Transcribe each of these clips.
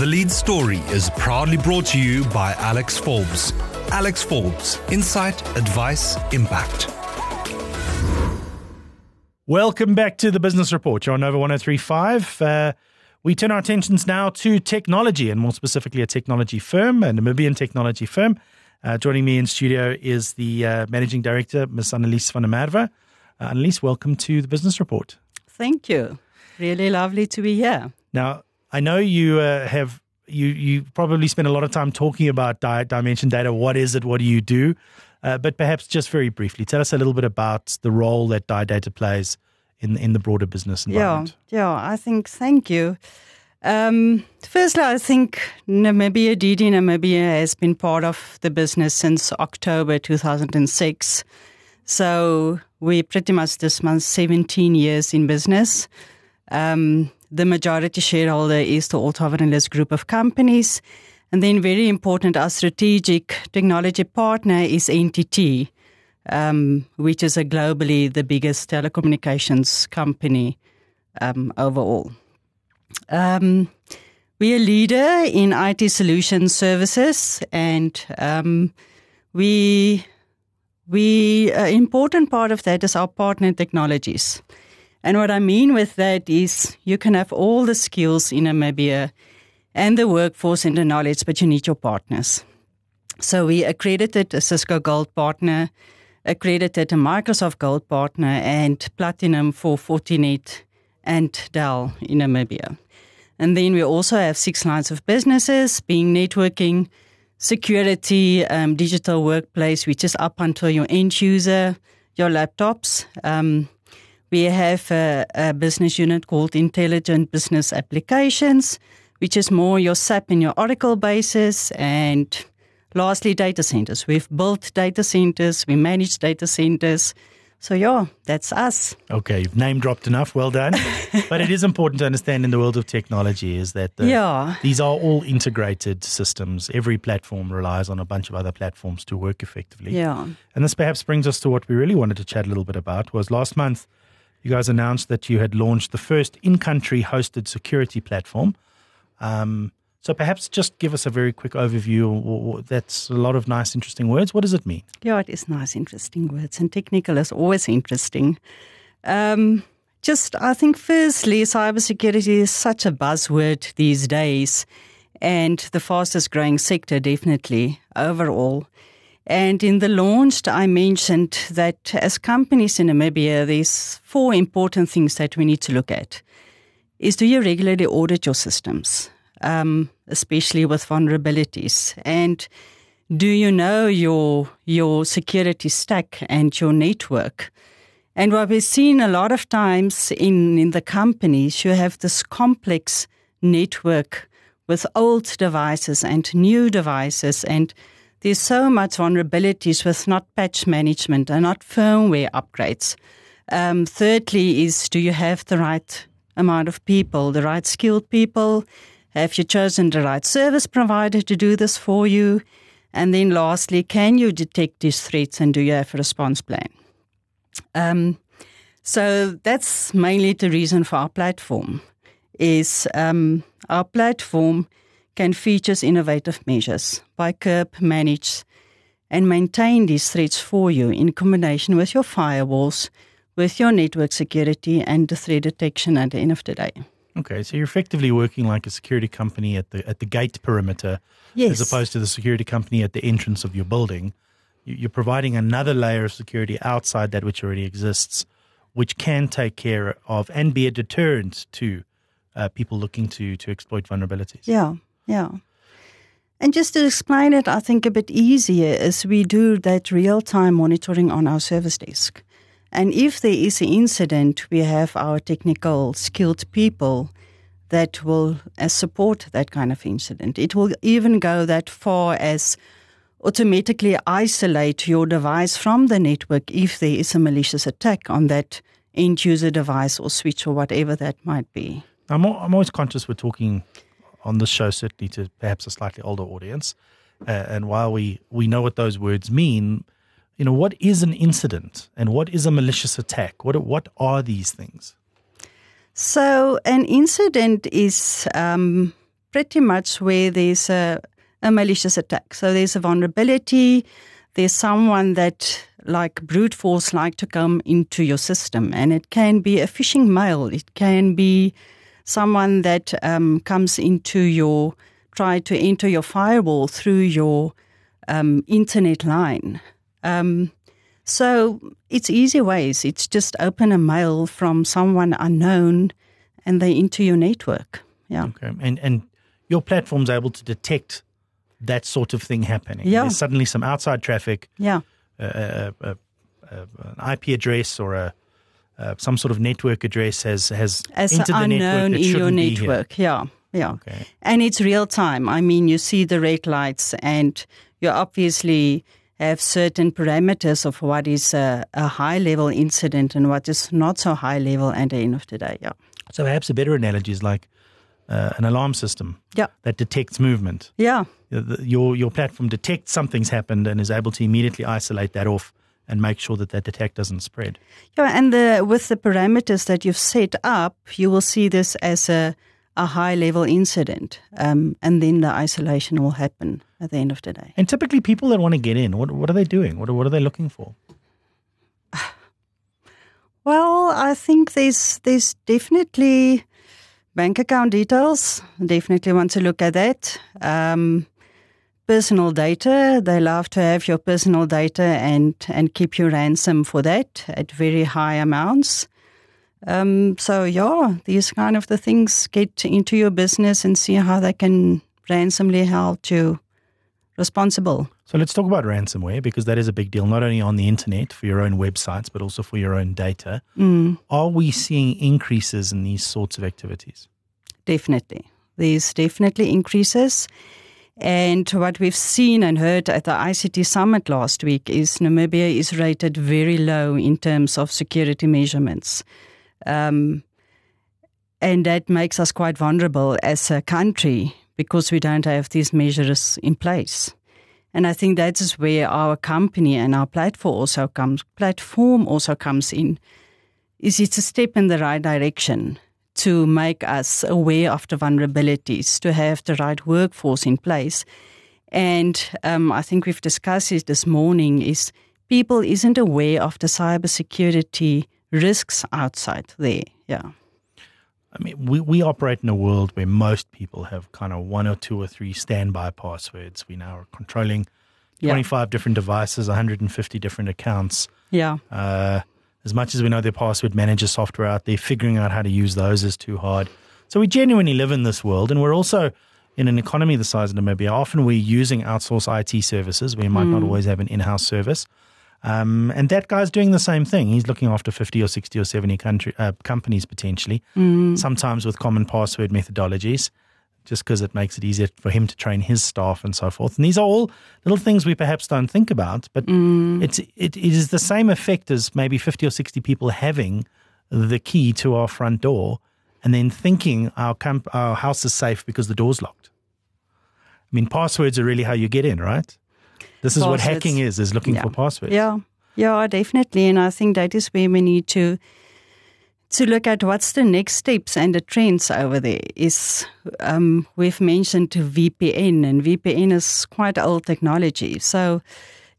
The lead story is proudly brought to you by Alex Forbes. Alex Forbes, insight, advice, impact. Welcome back to the Business Report. You're on Nova 1035. Uh, we turn our attentions now to technology and more specifically a technology firm, a Namibian technology firm. Uh, joining me in studio is the uh, managing director, Ms. Annalize van der Merwe. Uh, Annalize, welcome to the Business Report. Thank you. Really lovely to be here. Now, I know you uh, have you you probably spend a lot of time talking about di- dimension data. What is it? What do you do? Uh, but perhaps just very briefly, tell us a little bit about the role that data plays in in the broader business environment. Yeah, yeah. I think. Thank you. Um, firstly, I think Namibia, DD Namibia, has been part of the business since October 2006. So we pretty much this month 17 years in business. Um, the majority shareholder is the Althoff group of companies. And then very important, our strategic technology partner is NTT, um, which is a globally the biggest telecommunications company um, overall. Um, we're a leader in IT solution services and um, we we an important part of that is our partner technologies. And what I mean with that is you can have all the skills in Namibia and the workforce and the knowledge, but you need your partners. So we accredited a Cisco Gold partner, accredited a Microsoft Gold partner, and Platinum for Fortinet and Dell in Namibia. And then we also have six lines of businesses, being networking, security, um, digital workplace, which is up until your end user, your laptops. Um, we have a, a, business unit called Intelligent Business Applications, which is more your SAP and your Oracle basis. And lastly, data centers. We've built data centers, we manage data centers. So, yeah, that's us. Okay, you've name dropped enough. Well done. but it is important to understand in the world of technology is that the, yeah. these are all integrated systems. Every platform relies on a bunch of other platforms to work effectively. Yeah. And this perhaps brings us to what we really wanted to chat a little bit about was last month you guys announced that you had launched the first in-country hosted security platform. Um, so perhaps just give us a very quick overview. That's a lot of nice, interesting words. What does it mean? Yeah, it is nice, interesting words, and technical is always interesting. Um, just, I think, firstly, cybersecurity is such a buzzword these days, and the fastest growing sector, definitely overall. And in the launch, I mentioned that as companies in Namibia, there's four important things that we need to look at. Is do you regularly audit your systems? um, especially with vulnerabilities? And do you know your your security stack and your network? And what we've seen a lot of times in, in the companies, you have this complex network with old devices and new devices, and there's so much vulnerabilities with not patch management and not firmware upgrades. Um, thirdly, is do you have the right amount of people, the right skilled people? Have you chosen the right service provider to do this for you? And then lastly, can you detect these threats and do you have a response plan? Um, so that's mainly the reason for our platform is um, our platform can feature innovative measures by curb, manage, and maintain these threats for you in combination with your firewalls, with your network security, and the threat detection at the end of the day. Okay, so you're effectively working like a security company at the at the gate perimeter, yes. as opposed to the security company at the entrance of your building. You're providing another layer of security outside that which already exists, which can take care of and be a deterrent to uh, people looking to to exploit vulnerabilities. Yeah, yeah. And just to explain it, I think a bit easier is we do that real time monitoring on our service desk. And if there is an incident, we have our technical skilled people that will uh, support that kind of incident. It will even go that far as automatically isolate your device from the network if there is a malicious attack on that end user device or switch or whatever that might be. I'm, I'm always conscious we're talking on this show, certainly to perhaps a slightly older audience. Uh, and while we, we know what those words mean, you know, what is an incident and what is a malicious attack? What, what are these things? So, an incident is um, pretty much where there's a, a malicious attack. So there's a vulnerability. There's someone that like brute force like to come into your system and it can be a phishing mail. It can be someone that um, comes into your, try to enter your firewall through your um, internet line. Um, so it's easy ways. It's just open a mail from someone unknown and they into your network. Yeah. Okay. And and your platform's able to detect that sort of thing happening. Yeah. There's suddenly some outside traffic, Yeah. uh, uh, uh, an IP address or a uh, some sort of network address has has As entered the network that in your shouldn't be here. network. Yeah. Yeah. Okay. And it's real time. I mean, you see the red lights and you obviously have certain parameters of what is a, a high level incident and what is not so high level at the end of the day. Yeah. So perhaps a better analogy is like uh, an alarm system Yeah. that detects movement. Yeah. Your your platform detects something's happened and is able to immediately isolate that off and make sure that that attack doesn't spread. Yeah, and the, with the parameters that you've set up, you will see this as a, a high level incident, um, and then the isolation will happen at the end of the day. And typically, people that want to get in, what what are they doing? What are, what are they looking for? Well, I think there's there's definitely bank account details. Definitely want to look at that. Um, personal data. They love to have your personal data and and keep you ransom for that at very high amounts. Um, so yeah, these kind of the things get into your business and see how they can ransomly hold you responsible. So let's talk about ransomware because that is a big deal, not only on the internet for your own websites, but also for your own data. Are we seeing increases in these sorts of activities? Definitely. There's definitely increases. And what we've seen and heard at the ICT summit last week is Namibia is rated very low in terms of security measurements. Um, and that makes us quite vulnerable as a country because we don't have these measures in place. And I think that is where our company and our platform also comes platform also comes in. Is it's a step in the right direction to make us aware of the vulnerabilities, to have the right workforce in place. And um, I think we've discussed it this morning is people isn't aware of the cybersecurity risks outside there. Yeah. I mean, we, we operate in a world where most people have kind of one or two or three standby passwords. We now are controlling Yeah. 25 different devices, 150 different accounts. Yeah. Uh, as much as we know their password manager software out there, figuring out how to use those is too hard. So we genuinely live in this world, and we're also in an economy the size of Namibia. Often we're using outsourced IT services. We might not always have an in-house service. Um, and that guy's doing the same thing. He's looking after 50 or 60 or 70 country, uh, companies potentially, sometimes with common password methodologies, just because it makes it easier for him to train his staff and so forth. And these are all little things we perhaps don't think about, but mm. it's, it, it is the same effect as maybe 50 or 60 people having the key to our front door and then thinking our, camp, our house is safe because the door's locked. I mean, passwords are really how you get in, right? This is what hacking is, is looking Yeah. for passwords. Yeah, yeah, definitely. And I think that is where we need to to look at what's the next steps and the trends over there. Is um, we've mentioned VPN, and VPN is quite old technology. So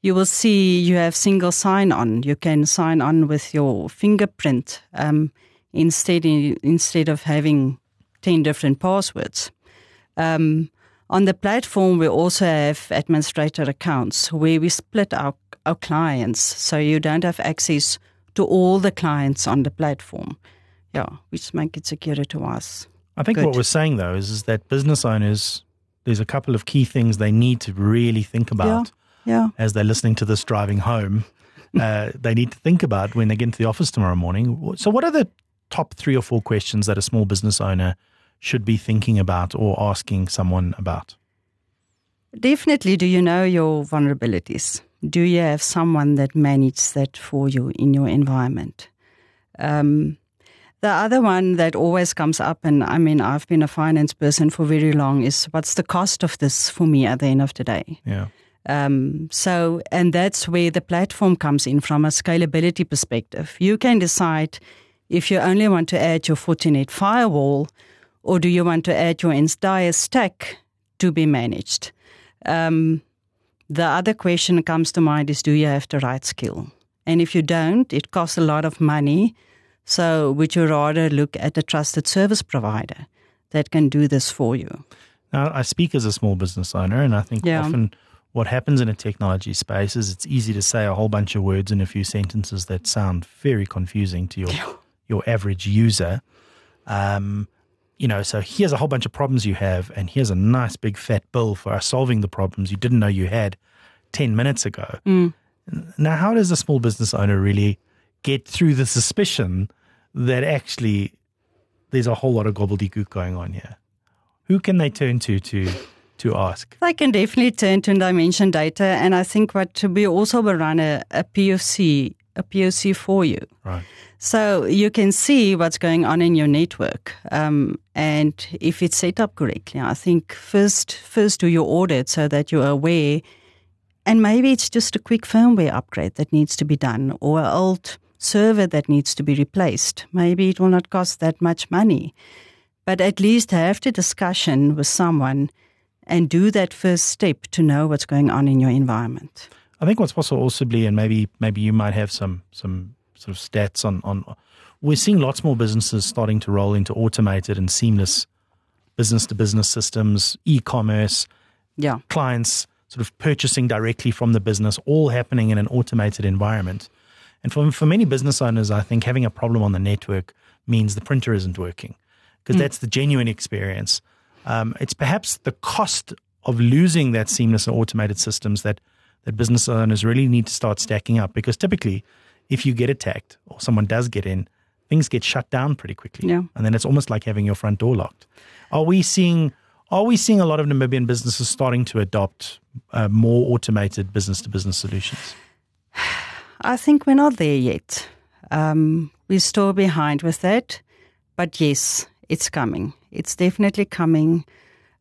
you will see you have single sign on. You can sign on with your fingerprint um, instead instead of having ten different passwords. Um, on the platform, we also have administrator accounts where we split our, our clients so you don't have access to all the clients on the platform. Yeah, which make it secure to us. I think Good. what we're saying though is, is that business owners, there's a couple of key things they need to really think about Yeah. as they're listening to this driving home. uh, they need to think about when they get into the office tomorrow morning. So, what are the top three or four questions that a small business owner should be thinking about or asking someone about? Definitely, do you know your vulnerabilities? Do you have someone that manages that for you in your environment? Um, the other one that always comes up, and I mean, I've been a finance person for very long, is what's the cost of this for me at the end of the day? Yeah. Um, so, and that's where the platform comes in from a scalability perspective. You can decide if you only want to add your Fortinet firewall or do you want to add your entire stack to be managed? Um, the other question comes to mind is do you have the right skill? And if you don't, it costs a lot of money. So would you rather look at a trusted service provider that can do this for you? Now, I speak as a small business owner, and I think Yeah. often what happens in a technology space is it's easy to say a whole bunch of words in a few sentences that sound very confusing to your your average user. Um, you know, so here's a whole bunch of problems you have, and here's a nice big fat bill for solving the problems you didn't know you had ten minutes ago. Mm. Now, how does a small business owner really get through the suspicion that actually there's a whole lot of gobbledygook going on here? Who can they turn to to to ask? They can definitely turn to dimension data, and I think what we also will run a, a POC, a POC for you. Right. So you can see what's going on in your network, um, and if it's set up correctly. I think first, first do your audit so that you're aware, and maybe it's just a quick firmware upgrade that needs to be done, or an old server that needs to be replaced. Maybe it will not cost that much money, but at least have the discussion with someone and do that first step to know what's going on in your environment. I think what's possible also and maybe maybe you might have some some sort of stats on on. We're seeing lots more businesses starting to roll into automated and seamless business to business systems, e-commerce, Yeah. clients sort of purchasing directly from the business, all happening in an automated environment. And for for many business owners, I think having a problem on the network means the printer isn't working because that's the genuine experience. Um, it's perhaps the cost of losing that seamless and automated systems that that business owners really need to start stacking up because typically, if you get attacked or someone does get in, things get shut down pretty quickly, Yeah. and then it's almost like having your front door locked. Are we seeing? Are we seeing a lot of Namibian businesses starting to adopt uh, more automated business to business solutions? I think we're not there yet. Um, we're still behind with that. But yes, it's coming. It's definitely coming.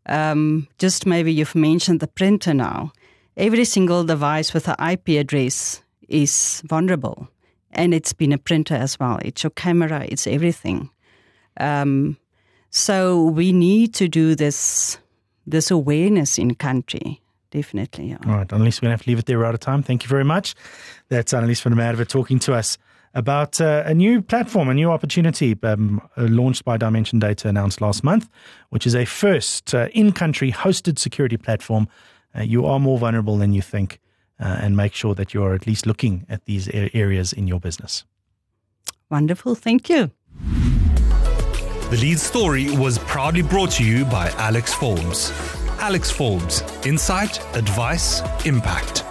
Um, just maybe you've mentioned the printer now. Every single device with an IP address is vulnerable. And it's been a printer as well. It's your camera, it's everything. Um, so we need to do this this awareness in country. Definitely. Yeah. All right, Annalize, we're going to have to leave it there. We're out of time. Thank you very much. That's Annalize van der Merwe talking to us about uh, a new platform, a new opportunity um, uh, launched by Dimension Data, announced last month, which is a first uh, in country hosted security platform. Uh, you are more vulnerable than you think, uh, and make sure that you're at least looking at these areas in your business. Wonderful. Thank you. The lead story was proudly brought to you by Alex Forbes. Alex Forbes, insight, advice, impact.